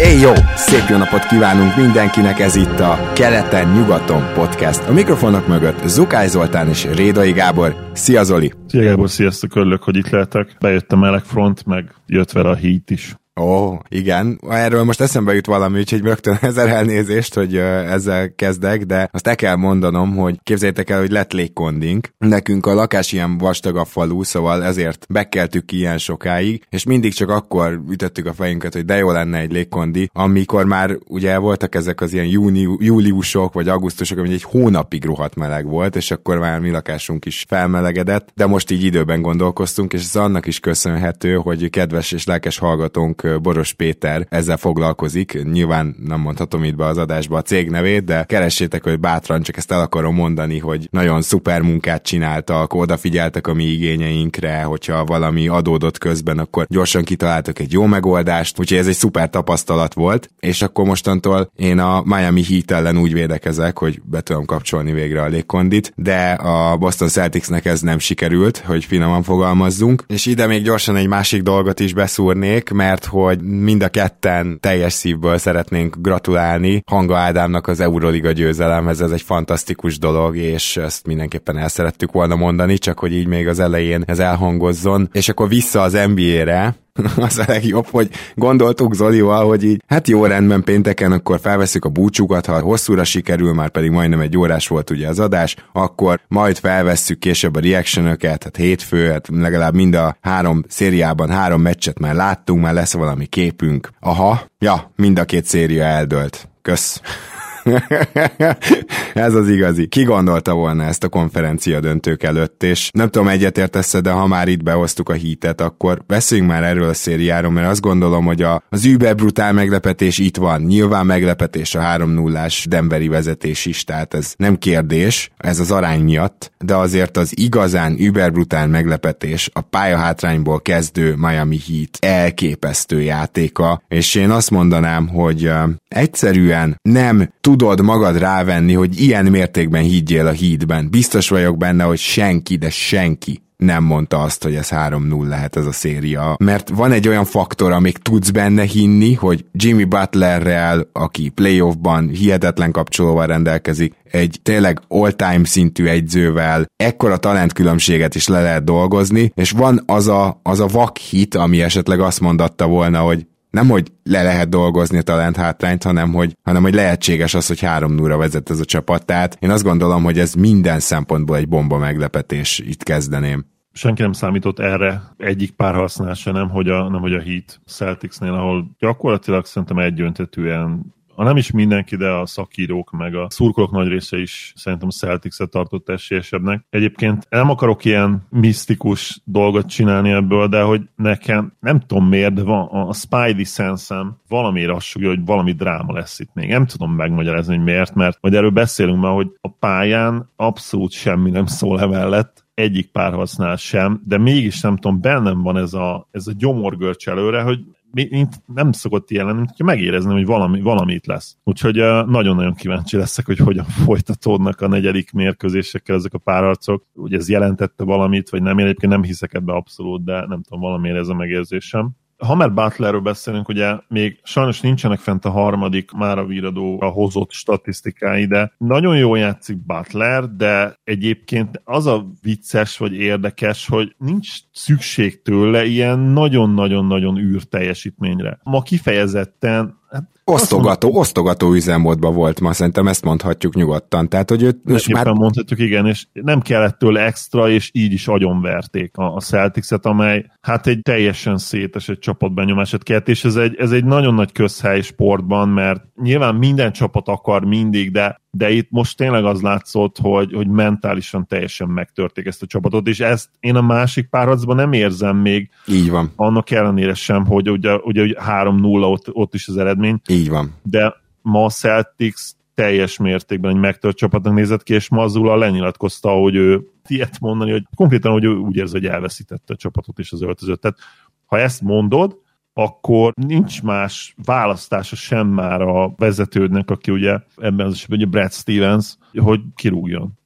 Éj jó! Szép jó napot kívánunk mindenkinek, ez itt a Keleten-nyugaton podcast. A mikrofonok mögött Zukály Zoltán és Rédai Gábor. Szia Zoli! Szia Gábor, sziasztok, örülök, hogy itt lehetek. Bejött a meleg front, meg jött vele a hít is. Ó, igen. Erről most eszembe jut valami, úgyhogy rögtön ezer elnézést, hogy ezzel kezdek, de azt el kell mondanom, hogy képzeljétek el, hogy lett légkondink. Nekünk a lakás ilyen vastag a falu, szóval ezért bekeltük ki ilyen sokáig, és mindig csak akkor ütöttük a fejünket, hogy de jó lenne egy légkondi, amikor már ugye voltak ezek az ilyen júni, júliusok vagy augusztusok, ami egy hónapig rohadt meleg volt, és akkor már mi lakásunk is felmelegedett, de most így időben gondolkoztunk, és ez annak is köszönhető, hogy kedves és lelkes hallgatónk Boros Péter ezzel foglalkozik. Nyilván nem mondhatom itt be az adásba a cég nevét, de keressétek, hogy bátran csak ezt el akarom mondani, hogy nagyon szuper munkát csináltak, odafigyeltek a mi igényeinkre, hogyha valami adódott közben, akkor gyorsan kitaláltak egy jó megoldást, úgyhogy ez egy szuper tapasztalat volt, és akkor mostantól én a Miami Heat ellen úgy védekezek, hogy be tudom kapcsolni végre a légkondit, de a Boston Celticsnek ez nem sikerült, hogy finoman fogalmazzunk, és ide még gyorsan egy másik dolgot is beszúrnék, mert hogy mind a ketten teljes szívből szeretnénk gratulálni Hanga Ádámnak az Euroliga győzelemhez, ez egy fantasztikus dolog, és ezt mindenképpen el szerettük volna mondani, csak hogy így még az elején ez elhangozzon. És akkor vissza az NBA-re, az a legjobb, hogy gondoltuk Zolival, hogy így, hát jó rendben pénteken, akkor felveszük a búcsukat, ha hosszúra sikerül, már pedig majdnem egy órás volt ugye az adás, akkor majd felvesszük később a reactionöket, hát hétfő, hát legalább mind a három szériában három meccset már láttunk, már lesz valami képünk. Aha, ja, mind a két széria eldölt. Kösz. Ez az igazi. Ki gondolta volna ezt a konferencia döntők előtt, és nem tudom, egyetértesz de ha már itt behoztuk a hítet, akkor beszéljünk már erről a szériáról, mert azt gondolom, hogy a, az über brutál meglepetés itt van. Nyilván meglepetés a 3 0 Denveri vezetés is, tehát ez nem kérdés, ez az arány miatt, de azért az igazán über brutál meglepetés a pályahátrányból kezdő Miami Heat elképesztő játéka, és én azt mondanám, hogy egyszerűen nem tudod magad rávenni, hogy ilyen mértékben higgyél a hídben. Biztos vagyok benne, hogy senki, de senki nem mondta azt, hogy ez 3-0 lehet ez a széria. Mert van egy olyan faktor, amíg tudsz benne hinni, hogy Jimmy Butlerrel, aki playoffban hihetetlen kapcsolóval rendelkezik, egy tényleg all-time szintű egyzővel ekkora talentkülönbséget is le lehet dolgozni, és van az a, az a vak hit, ami esetleg azt mondatta volna, hogy nem, hogy le lehet dolgozni a talent hátrányt, hanem hogy, hanem hogy lehetséges az, hogy 3 0 vezet ez a csapat. Tehát én azt gondolom, hogy ez minden szempontból egy bomba meglepetés. Itt kezdeném senki nem számított erre egyik párharcnál se, nem hogy a, nem hogy a Heat Celticsnél, ahol gyakorlatilag szerintem egyöntetően ha nem is mindenki, de a szakírók meg a szurkolók nagy része is szerintem a Celtics-et tartott esélyesebbnek. Egyébként nem akarok ilyen misztikus dolgot csinálni ebből, de hogy nekem nem tudom miért, de van a Spidey sense valamiért azt sugja, hogy valami dráma lesz itt még. Nem tudom megmagyarázni, hogy miért, mert majd erről beszélünk már, hogy a pályán abszolút semmi nem szól emellett, egyik párharcnál sem, de mégis nem tudom, bennem van ez a, ez a gyomorgörcs előre, hogy nem szokott ilyen lenni, hogyha megérezni, hogy valami, valamit lesz. Úgyhogy nagyon-nagyon kíváncsi leszek, hogy hogyan folytatódnak a negyedik mérkőzésekkel ezek a párharcok. Ugye ez jelentette valamit, vagy nem, én egyébként nem hiszek ebbe abszolút, de nem tudom, valamiért ez a megérzésem. Ha már Butlerről beszélünk, ugye még sajnos nincsenek fent a harmadik már a a hozott statisztikái, de nagyon jól játszik Butler, de egyébként az a vicces vagy érdekes, hogy nincs szükség tőle ilyen nagyon-nagyon-nagyon űr teljesítményre. Ma kifejezetten osztogató, osztogató üzemmódban volt ma, szerintem ezt mondhatjuk nyugodtan. Tehát, hogy őt most már... mondhatjuk, igen, és nem kellett tőle extra, és így is agyonverték a, a Celtics-et, amely hát egy teljesen szétesett csapatbenyomását kelt, és ez egy, ez egy nagyon nagy közhely sportban, mert nyilván minden csapat akar mindig, de de itt most tényleg az látszott, hogy, hogy mentálisan teljesen megtörték ezt a csapatot, és ezt én a másik párharcban nem érzem még. Így van. Annak ellenére sem, hogy ugye, ugye 3-0 ott, ott is az eredmény. Így van. De ma a Celtics teljes mértékben egy megtört csapatnak nézett ki, és Mazula lenyilatkozta, hogy ő ilyet mondani, hogy konkrétan hogy úgy érzi, hogy elveszítette a csapatot és az öltözőt. Tehát ha ezt mondod, akkor nincs más választása sem már a vezetődnek, aki ugye ebben az esetben ugye Brad Stevens, hogy kirúgjon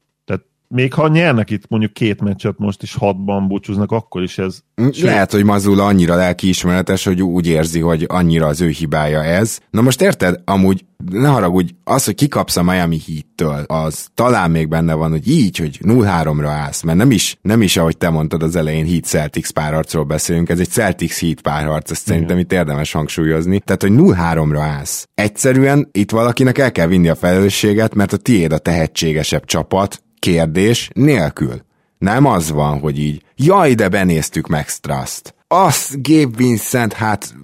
még ha nyernek itt mondjuk két meccset most is hatban búcsúznak, akkor is ez... Mm, lehet, hogy Mazula annyira lelkiismeretes, hogy úgy érzi, hogy annyira az ő hibája ez. Na most érted? Amúgy ne haragudj, az, hogy kikapsz a Miami Heat-től, az talán még benne van, hogy így, hogy 0-3-ra állsz, mert nem is, nem is, ahogy te mondtad az elején, Heat Celtics párharcról beszélünk, ez egy Celtics Heat párharc, ezt szerintem itt érdemes hangsúlyozni. Tehát, hogy 0-3-ra állsz. Egyszerűen itt valakinek el kell vinni a felelősséget, mert a tiéd a tehetségesebb csapat, kérdés nélkül. Nem az van, hogy így, jaj, de benéztük Max Trust. Az Gabe Vincent, hát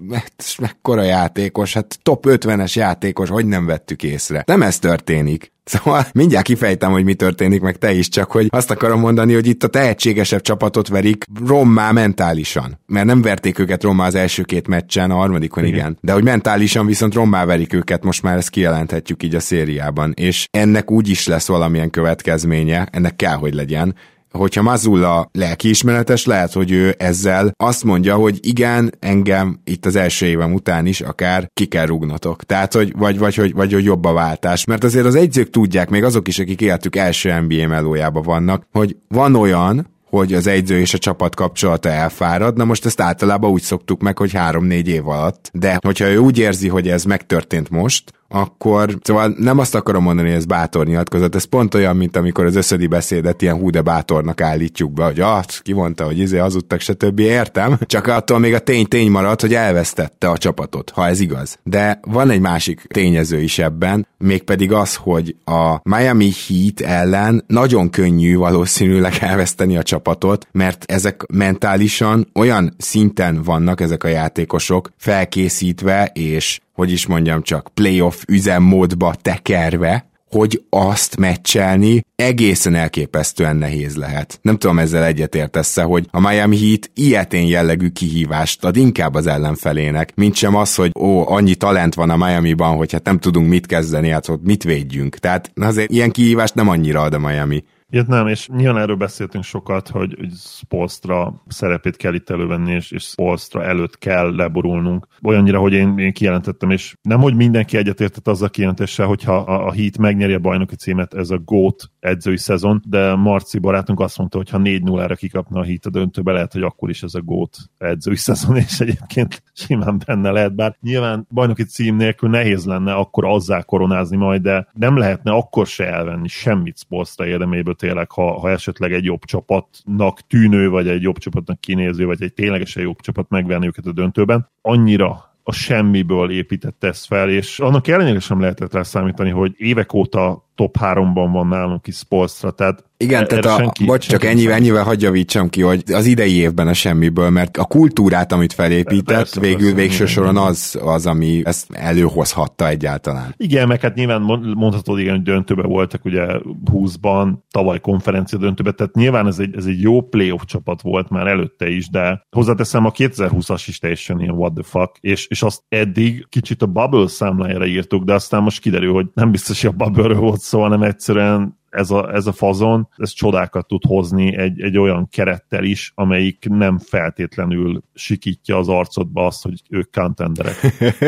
mekkora játékos, hát top 50-es játékos, hogy nem vettük észre. Nem ez történik. Szóval mindjárt kifejtem, hogy mi történik, meg te is, csak hogy azt akarom mondani, hogy itt a tehetségesebb csapatot verik rommá mentálisan. Mert nem verték őket rommá az első két meccsen, a harmadikon igen. igen. De hogy mentálisan viszont rommá verik őket, most már ezt kijelenthetjük így a szériában. És ennek úgy is lesz valamilyen következménye, ennek kell, hogy legyen, hogyha Mazulla lelkiismeretes, lehet, hogy ő ezzel azt mondja, hogy igen, engem itt az első évem után is akár ki kell rúgnotok. Tehát, hogy vagy, vagy, vagy, vagy hogy jobb a váltás. Mert azért az egyzők tudják, még azok is, akik életük első NBA melójában vannak, hogy van olyan, hogy az egyző és a csapat kapcsolata elfárad. Na most ezt általában úgy szoktuk meg, hogy három-négy év alatt. De hogyha ő úgy érzi, hogy ez megtörtént most, akkor szóval nem azt akarom mondani, hogy ez bátor nyilatkozat, ez pont olyan, mint amikor az összödi beszédet ilyen hú de bátornak állítjuk be, hogy ah, ki mondta, hogy izé hazudtak, stb. Értem, csak attól még a tény tény maradt, hogy elvesztette a csapatot, ha ez igaz. De van egy másik tényező is ebben, mégpedig az, hogy a Miami Heat ellen nagyon könnyű valószínűleg elveszteni a csapatot, mert ezek mentálisan olyan szinten vannak ezek a játékosok felkészítve és hogy is mondjam csak, playoff üzemmódba tekerve, hogy azt meccselni egészen elképesztően nehéz lehet. Nem tudom ezzel egyetértesz hogy a Miami Heat ilyetén jellegű kihívást ad inkább az ellenfelének, mint sem az, hogy ó, annyi talent van a Miami-ban, hogy hát nem tudunk mit kezdeni, hát ott mit védjünk. Tehát azért ilyen kihívást nem annyira ad a Miami. Ilyet nem, és nyilván erről beszéltünk sokat, hogy, hogy Spolstra szerepét kell itt elővenni, és, és Spolstra előtt kell leborulnunk. Olyannyira, hogy én, én kijelentettem, és nem, hogy mindenki egyetértett azzal kijelentéssel, hogyha a, a Heat megnyeri a bajnoki címet, ez a GOAT edzői szezon, de Marci barátunk azt mondta, hogy ha 4-0-ra kikapna a Heat a döntőbe, lehet, hogy akkor is ez a GOAT edzői szezon, és egyébként simán benne lehet, bár nyilván bajnoki cím nélkül nehéz lenne akkor azzá koronázni majd, de nem lehetne akkor se elvenni semmit Spolstra érdeméből tényleg, ha, ha esetleg egy jobb csapatnak tűnő, vagy egy jobb csapatnak kinéző, vagy egy ténylegesen jobb csapat megvenni őket a döntőben, annyira a semmiből épített ezt fel, és annak ellenére sem lehetett rá számítani, hogy évek óta top 3-ban van nálunk is Spolstra, tehát igen, tehát a, senki, bocs, csak ennyivel, ennyivel hagyjavítsam ki, hogy az idei évben a semmiből, mert a kultúrát, amit felépített, persze, végül persze, végső soron az, az, ami ezt előhozhatta egyáltalán. Igen, meg hát nyilván mondhatod, igen, hogy döntőbe voltak ugye 20-ban, tavaly konferencia döntőbe, tehát nyilván ez egy, ez egy jó playoff csapat volt már előtte is, de hozzáteszem a 2020-as is teljesen ilyen what the fuck, és, és azt eddig kicsit a bubble számlájára írtuk, de aztán most kiderül, hogy nem biztos, hogy a bubble volt szó, hanem egyszerűen ez a, ez a fazon, ez csodákat tud hozni egy, egy olyan kerettel is, amelyik nem feltétlenül sikítja az arcodba azt, hogy ők contenderek.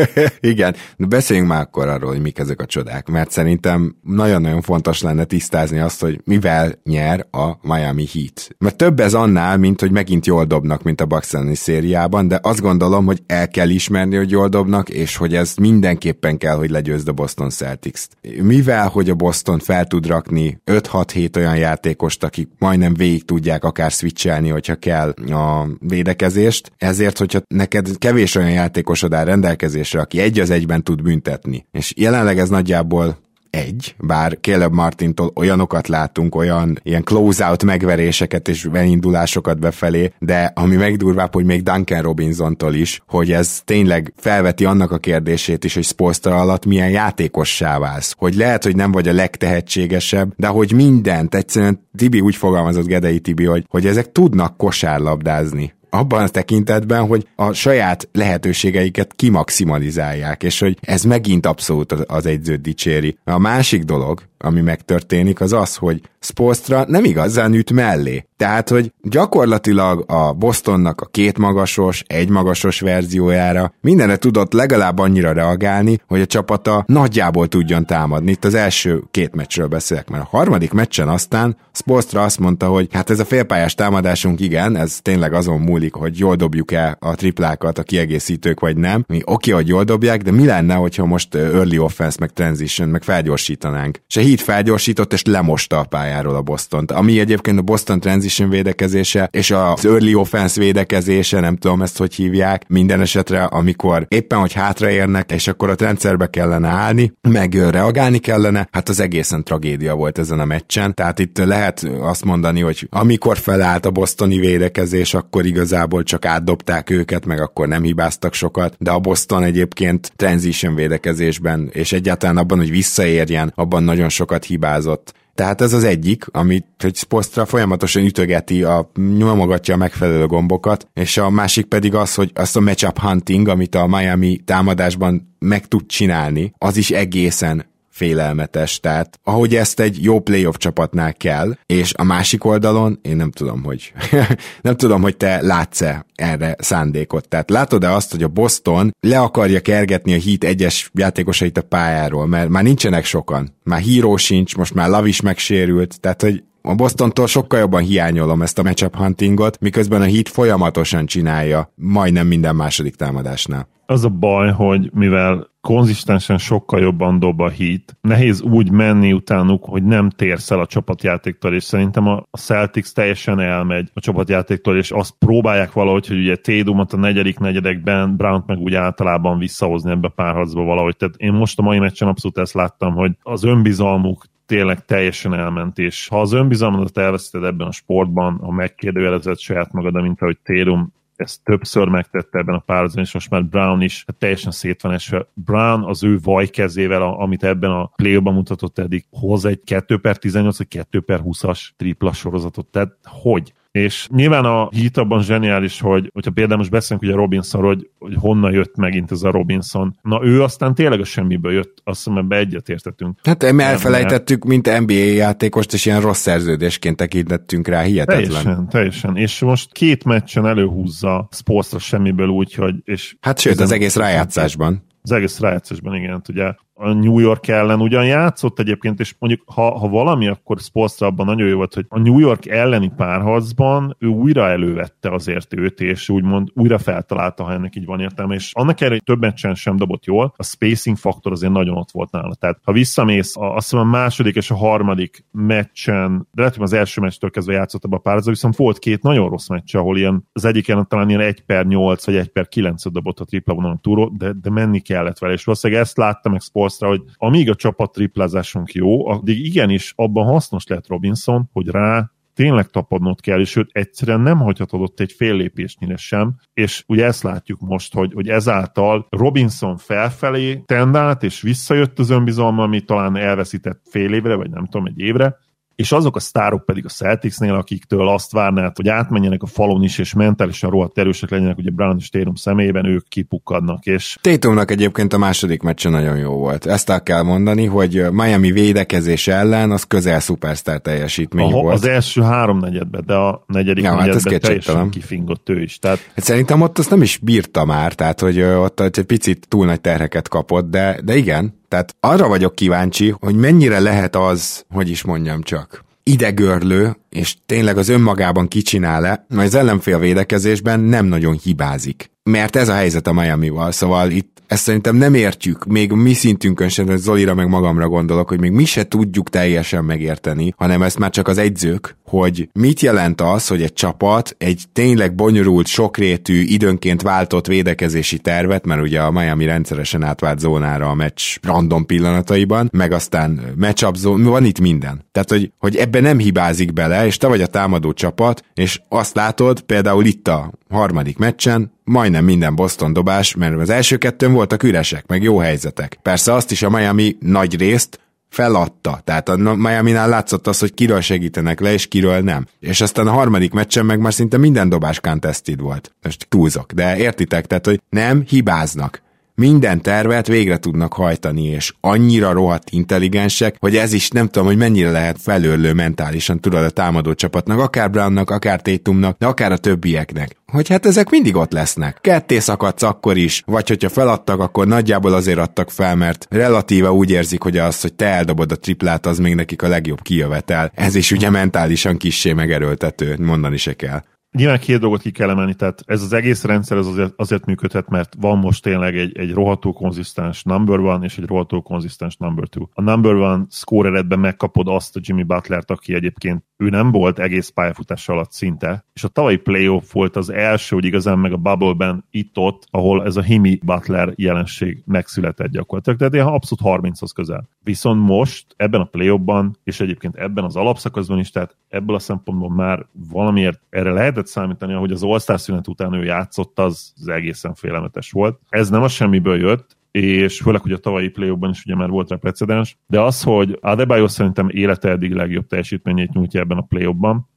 Igen, de beszéljünk már akkor arról, hogy mik ezek a csodák, mert szerintem nagyon-nagyon fontos lenne tisztázni azt, hogy mivel nyer a Miami Heat. Mert több ez annál, mint hogy megint jól dobnak, mint a Bucks szériában, de azt gondolom, hogy el kell ismerni, hogy jól dobnak, és hogy ez mindenképpen kell, hogy legyőzd a Boston Celtics-t. Mivel, hogy a Boston fel tud rakni 5-6-7 olyan játékost, akik majdnem végig tudják akár switchelni, hogyha kell a védekezést. Ezért, hogyha neked kevés olyan játékosod áll rendelkezésre, aki egy az egyben tud büntetni, és jelenleg ez nagyjából egy, bár Caleb Martintól olyanokat látunk, olyan ilyen close-out megveréseket és benindulásokat befelé, de ami megdurvább, hogy még Duncan Robinsontól is, hogy ez tényleg felveti annak a kérdését is, hogy Spolstra alatt milyen játékossá válsz. Hogy lehet, hogy nem vagy a legtehetségesebb, de hogy mindent, egyszerűen Tibi úgy fogalmazott Gedei Tibi, hogy, hogy ezek tudnak kosárlabdázni abban a tekintetben, hogy a saját lehetőségeiket kimaximalizálják, és hogy ez megint abszolút az egyzőt dicséri. A másik dolog, ami megtörténik, az az, hogy Spolstra nem igazán üt mellé. Tehát, hogy gyakorlatilag a Bostonnak a két magasos, egy magasos verziójára mindenre tudott legalább annyira reagálni, hogy a csapata nagyjából tudjon támadni. Itt az első két meccsről beszélek, mert a harmadik meccsen aztán Spolstra azt mondta, hogy hát ez a félpályás támadásunk igen, ez tényleg azon múlik, hogy jól dobjuk el a triplákat, a kiegészítők vagy nem. Mi oké, okay, hogy jól dobják, de mi lenne, hogyha most early offense, meg transition, meg felgyorsítanánk. És Heat felgyorsított, és lemosta a pályáról a Boston-t. Ami egyébként a Boston transition védekezése, és az early offense védekezése, nem tudom ezt hogy hívják, minden esetre, amikor éppen, hogy hátraérnek, és akkor a rendszerbe kellene állni, meg reagálni kellene, hát az egészen tragédia volt ezen a meccsen. Tehát itt lehet azt mondani, hogy amikor felállt a bostoni védekezés, akkor igazából csak átdobták őket, meg akkor nem hibáztak sokat, de a Boston egyébként transition védekezésben, és egyáltalán abban, hogy visszaérjen, abban nagyon sokat hibázott. Tehát ez az egyik, amit hogy Spostra folyamatosan ütögeti, a, nyomogatja a megfelelő gombokat, és a másik pedig az, hogy azt a matchup hunting, amit a Miami támadásban meg tud csinálni, az is egészen félelmetes, tehát ahogy ezt egy jó playoff csapatnál kell, és a másik oldalon én nem tudom, hogy nem tudom, hogy te látsz-e erre szándékot. Tehát látod-e azt, hogy a Boston le akarja kergetni a Heat egyes játékosait a pályáról, mert már nincsenek sokan. Már híró sincs, most már Lav is megsérült, tehát hogy a Bostontól sokkal jobban hiányolom ezt a matchup huntingot, miközben a Heat folyamatosan csinálja, majdnem minden második támadásnál. Az a baj, hogy mivel konzisztensen sokkal jobban dob a hit. Nehéz úgy menni utánuk, hogy nem térsz el a csapatjátéktól, és szerintem a Celtics teljesen elmegy a csapatjátéktól, és azt próbálják valahogy, hogy ugye Tédumot a negyedik negyedekben, Brown meg úgy általában visszahozni ebbe a párharcba valahogy. Tehát én most a mai meccsen abszolút ezt láttam, hogy az önbizalmuk tényleg teljesen elment, és ha az önbizalmadat elveszted ebben a sportban, ha megkérdőjelezed saját magad, mint ahogy Tédum ezt többször megtette ebben a párharcban, és most már Brown is hát teljesen szét van esve. Brown az ő vajkezével, amit ebben a play mutatott eddig, hoz egy 2 per 18 vagy 2 per 20-as tripla sorozatot. Tehát hogy? És nyilván a hit abban zseniális, hogy hogyha például most beszélünk ugye Robinson, hogy, hogy honnan jött megint ez a Robinson. Na ő aztán tényleg a semmiből jött, azt hiszem ebbe egyetértettünk. Hát elfelejtettük, mint NBA játékost, és ilyen rossz szerződésként tekintettünk rá, hihetetlen. Teljesen, teljesen. És most két meccsen előhúzza Spolstra semmiből úgy, hogy... És hát sőt, az egész rájátszásban. Az egész rájátszásban, igen. Hát ugye a New York ellen ugyan játszott egyébként, és mondjuk ha, ha valami, akkor Spolstra abban nagyon jó volt, hogy a New York elleni párharcban ő újra elővette azért őt, és úgymond újra feltalálta, ha ennek így van értelme, és annak ellenére, hogy több meccsen sem dobott jól, a spacing faktor azért nagyon ott volt nála. Tehát ha visszamész, a, azt hiszem a második és a harmadik meccsen, de lehet, hogy az első meccstől kezdve játszott ebbe a párharcban, viszont volt két nagyon rossz meccs, ahol ilyen, az egyik talán ilyen 1 per 8 vagy 1 per 9 dobott a tripla vonalon túlról, de, de menni kellett vele, és valószínűleg ezt láttam meg Spolstra, hogy amíg a csapat triplázásunk jó, addig igenis abban hasznos lehet Robinson, hogy rá tényleg tapadnod kell, és őt egyszerűen nem hagyhatod ott egy fél lépésnyire sem, és ugye ezt látjuk most, hogy, hogy ezáltal Robinson felfelé tendált, és visszajött az önbizalma, ami talán elveszített fél évre, vagy nem tudom, egy évre, és azok a sztárok pedig a Celticsnél, akiktől azt várnád, hogy átmenjenek a falon is, és mentálisan rohadt erősek legyenek, ugye Brown és Tatum személyében, ők kipukkadnak. És... Tatumnak egyébként a második meccse nagyon jó volt. Ezt el kell mondani, hogy Miami védekezés ellen az közel szupersztár teljesítmény a, volt. Az első három negyedben, de a negyedik ja, negyedben hát teljesen kifingott ő is. Tehát... Hát szerintem ott azt nem is bírta már, tehát hogy ott egy picit túl nagy terheket kapott, de, de igen, tehát arra vagyok kíváncsi, hogy mennyire lehet az, hogy is mondjam csak, idegörlő, és tényleg az önmagában kicsinál-e, mert az ellenfél védekezésben nem nagyon hibázik. Mert ez a helyzet a Miami-val, szóval itt ezt szerintem nem értjük, még mi szintünkön sem, hogy Zolira meg magamra gondolok, hogy még mi se tudjuk teljesen megérteni, hanem ezt már csak az egyzők, hogy mit jelent az, hogy egy csapat egy tényleg bonyolult, sokrétű, időnként váltott védekezési tervet, mert ugye a Miami rendszeresen átvált zónára a meccs random pillanataiban, meg aztán matchup zón, van itt minden. Tehát, hogy, hogy ebbe nem hibázik bele, és te vagy a támadó csapat, és azt látod, például itt a harmadik meccsen, majdnem minden Boston dobás, mert az első kettőn voltak üresek, meg jó helyzetek. Persze azt is a Miami nagy részt feladta. Tehát a Miami-nál látszott az, hogy kiről segítenek le, és kiről nem. És aztán a harmadik meccsen meg már szinte minden dobás contested volt. Most túlzok, de értitek, tehát, hogy nem hibáznak minden tervet végre tudnak hajtani, és annyira rohadt intelligensek, hogy ez is nem tudom, hogy mennyire lehet felőlő mentálisan, tudod, a támadó csapatnak, akár Brownnak, akár Tatumnak, de akár a többieknek hogy hát ezek mindig ott lesznek. Ketté szakadsz akkor is, vagy hogyha feladtak, akkor nagyjából azért adtak fel, mert relatíve úgy érzik, hogy az, hogy te eldobod a triplát, az még nekik a legjobb kijövetel. Ez is ugye mentálisan kissé megerőltető, mondani se kell. Nyilván két dolgot ki kell emelni, tehát ez az egész rendszer az azért, azért működhet, mert van most tényleg egy, egy roható konzisztens number one és egy roható konzisztens number two. A number one scoreredben megkapod azt a Jimmy Butlert, aki egyébként ő nem volt egész pályafutás alatt szinte, és a tavalyi playoff volt az első, hogy igazán meg a bubble-ben itt-ott, ahol ez a Himi Butler jelenség megszületett gyakorlatilag, tehát ilyen abszolút 30-hoz közel. Viszont most ebben a playoffban, és egyébként ebben az alapszakaszban is, tehát ebből a szempontból már valamiért erre lehetett számítani, ahogy az All-Star szünet után ő játszott, az, az egészen félelmetes volt. Ez nem a semmiből jött, és főleg, hogy a tavalyi play is ugye már volt rá precedens, de az, hogy Adebayo szerintem élete eddig legjobb teljesítményét nyújtja ebben a play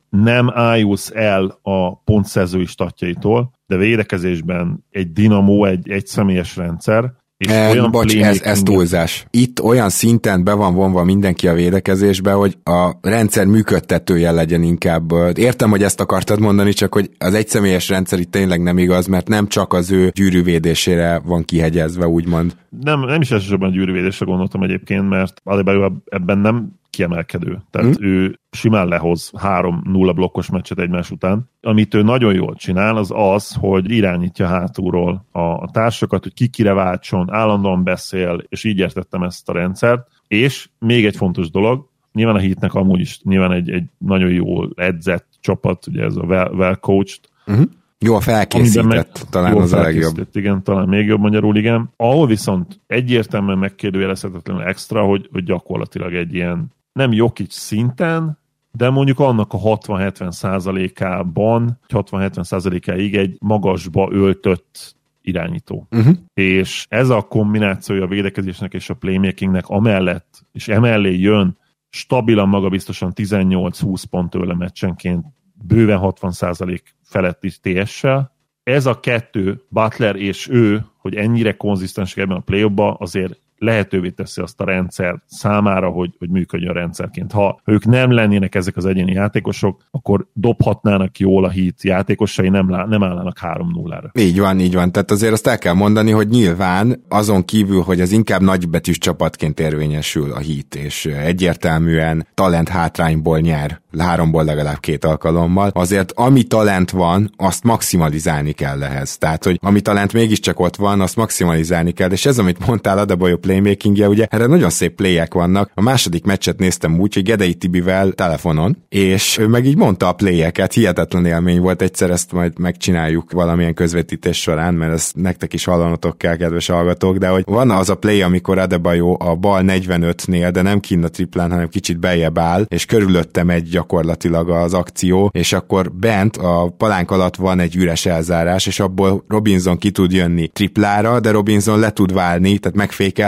nem ájulsz el a pontszerzői statjaitól, de védekezésben egy dinamó, egy, egy személyes rendszer, és e, olyan bocs, ez, ez túlzás. Itt olyan szinten be van vonva mindenki a védekezésbe, hogy a rendszer működtetője legyen inkább. Értem, hogy ezt akartad mondani, csak hogy az egyszemélyes rendszer itt tényleg nem igaz, mert nem csak az ő gyűrűvédésére van kihegyezve, úgymond. Nem, nem is elsősorban gyűrűvédésre gondoltam egyébként, mert Adebayo ebben nem kiemelkedő. Tehát mm. ő simán lehoz három-nulla blokkos meccset egymás után. Amit ő nagyon jól csinál, az az, hogy irányítja hátulról a, a társakat, hogy ki kire váltson, állandóan beszél, és így értettem ezt a rendszert. És még egy fontos dolog, nyilván a hitnek amúgy is nyilván egy, egy nagyon jól edzett csapat, ugye ez a well, well coached, uh-huh. Jól felkészített, meg, talán jól az a legjobb. Igen, talán még jobb magyarul, igen. Ahol viszont egyértelműen megkérdőjelezhetetlenül extra, hogy, hogy gyakorlatilag egy ilyen nem Jokic szinten, de mondjuk annak a 60-70 százalékában, 60-70 százalékáig egy magasba öltött irányító. Uh-huh. És ez a kombinációja a védekezésnek és a playmakingnek amellett, és emellé jön stabilan magabiztosan 18-20 pont tőle meccsenként, bőven 60 százalék feletti TS-sel. Ez a kettő, Butler és ő, hogy ennyire konzisztensek ebben a play azért lehetővé teszi azt a rendszer számára, hogy, hogy működjön rendszerként. Ha ők nem lennének ezek az egyéni játékosok, akkor dobhatnának jól a hit játékosai, nem, lá, nem állnának 3-0-ra. Így van, így van. Tehát azért azt el kell mondani, hogy nyilván azon kívül, hogy az inkább nagybetűs csapatként érvényesül a hit, és egyértelműen talent hátrányból nyer háromból legalább két alkalommal, azért ami talent van, azt maximalizálni kell ehhez. Tehát, hogy ami talent mégiscsak ott van, azt maximalizálni kell, és ez, amit mondtál, Adabolyó playmakingje, ugye? Erre nagyon szép playek vannak. A második meccset néztem úgy, hogy Gedei Tibivel telefonon, és ő meg így mondta a playeket, hihetetlen élmény volt, egyszer ezt majd megcsináljuk valamilyen közvetítés során, mert ezt nektek is hallanotok kell, kedves hallgatók, de hogy van az a play, amikor Adebayo a bal 45-nél, de nem kinn a triplán, hanem kicsit beljebb áll, és körülöttem egy gyakorlatilag az akció, és akkor bent a palánk alatt van egy üres elzárás, és abból Robinson ki tud jönni triplára, de Robinson le tud válni, tehát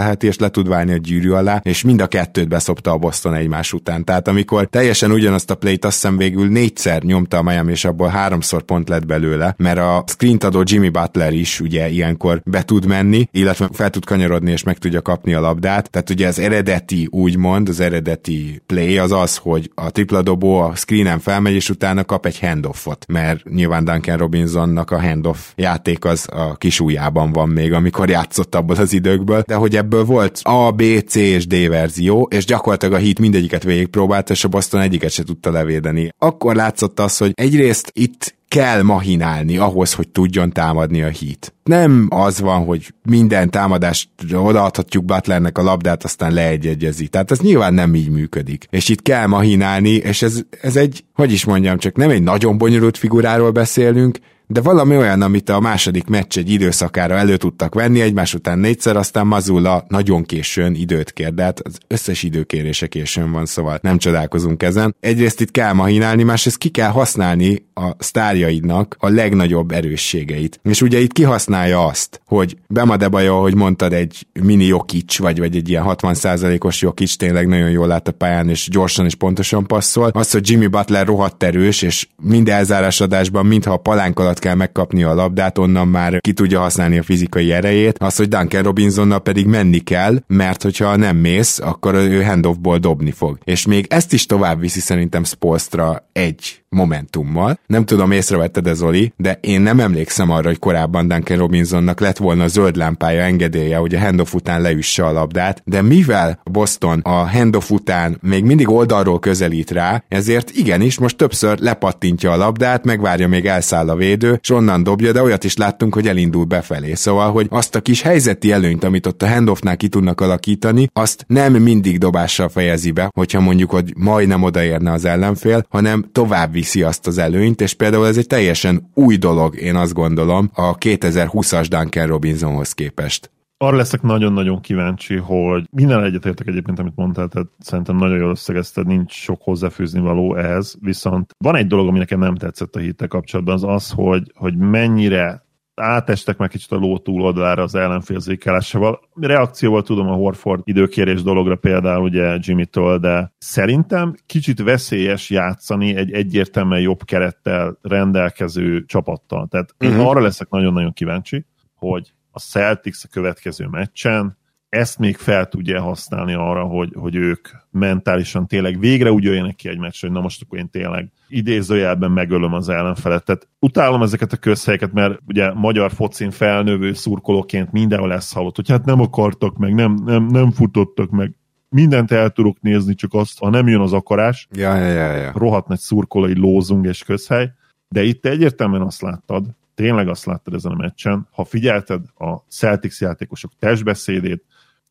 megfékelheti, és le tud válni a gyűrű alá, és mind a kettőt beszopta a Boston egymás után. Tehát amikor teljesen ugyanazt a playt azt hiszem végül négyszer nyomta a Miami, és abból háromszor pont lett belőle, mert a screen adó Jimmy Butler is ugye ilyenkor be tud menni, illetve fel tud kanyarodni, és meg tudja kapni a labdát. Tehát ugye az eredeti, úgymond, az eredeti play az az, hogy a tripla dobó a screenen felmegy, és utána kap egy handoffot, mert nyilván Duncan Robinsonnak a handoff játék az a kis ujjában van még, amikor játszott abból az időkből, de hogy ebből volt A, B, C és D verzió, és gyakorlatilag a hit mindegyiket végigpróbált, és a Boston egyiket se tudta levédeni. Akkor látszott az, hogy egyrészt itt kell mahinálni ahhoz, hogy tudjon támadni a hit. Nem az van, hogy minden támadást odaadhatjuk Butlernek a labdát, aztán leegyegyezi. Tehát ez nyilván nem így működik. És itt kell mahinálni, és ez, ez egy, hogy is mondjam, csak nem egy nagyon bonyolult figuráról beszélünk, de valami olyan, amit a második meccs egy időszakára elő tudtak venni, egymás után négyszer, aztán Mazula nagyon későn időt kér, de hát az összes időkérése későn van, szóval nem csodálkozunk ezen. Egyrészt itt kell mahinálni, másrészt ki kell használni a sztárjaidnak a legnagyobb erősségeit. És ugye itt kihasználja azt, hogy Bemadebaja, ahogy mondtad, egy mini Jokic, vagy, vagy egy ilyen 60%-os Jokic tényleg nagyon jól lát a pályán, és gyorsan és pontosan passzol. Az, hogy Jimmy Butler rohadt erős, és mind elzárásadásban, mintha a palánk alatt kell megkapni a labdát, onnan már ki tudja használni a fizikai erejét, az, hogy Duncan Robinsonnal pedig menni kell, mert hogyha nem mész, akkor ő handoffból dobni fog. És még ezt is tovább viszi szerintem Spolstra egy momentummal. Nem tudom, észrevetted ez, Oli, de én nem emlékszem arra, hogy korábban Duncan Robinsonnak lett volna zöld lámpája engedélye, hogy a handoff után leüsse a labdát, de mivel Boston a handoff után még mindig oldalról közelít rá, ezért igenis most többször lepattintja a labdát, megvárja még elszáll a védő, és onnan dobja, de olyat is láttunk, hogy elindul befelé. Szóval, hogy azt a kis helyzeti előnyt, amit ott a handoffnál ki tudnak alakítani, azt nem mindig dobással fejezi be, hogyha mondjuk, hogy majdnem odaérne az ellenfél, hanem tovább viszi azt az előnyt, és például ez egy teljesen új dolog, én azt gondolom, a 2020-as Duncan Robinsonhoz képest arra leszek nagyon-nagyon kíváncsi, hogy minden egyetértek egyébként, amit mondtál, tehát szerintem nagyon jól összegezted, nincs sok hozzáfűzni való ehhez, viszont van egy dolog, ami nekem nem tetszett a hittel kapcsolatban, az az, hogy, hogy mennyire átestek meg kicsit a ló túloldalára az ellenfélzékelásával. Reakcióval tudom a Horford időkérés dologra például ugye Jimmy-től, de szerintem kicsit veszélyes játszani egy egyértelműen jobb kerettel rendelkező csapattal. Tehát uh-huh. én mhm. arra leszek nagyon-nagyon kíváncsi, hogy a Celtics a következő meccsen ezt még fel tudja használni arra, hogy, hogy ők mentálisan tényleg végre úgy jöjjenek ki egy meccs, hogy na most akkor én tényleg idézőjelben megölöm az ellenfelet. Tehát utálom ezeket a közhelyeket, mert ugye magyar focin felnövő szurkolóként mindenhol lesz hallott, hogy hát nem akartak meg, nem, nem, nem futottak meg mindent el tudok nézni, csak azt, ha nem jön az akarás, ja, ja, ja, ja. rohadt nagy szurkolói lózunk és közhely, de itt egyértelműen azt láttad, tényleg azt láttad ezen a meccsen, ha figyelted a Celtics játékosok testbeszédét,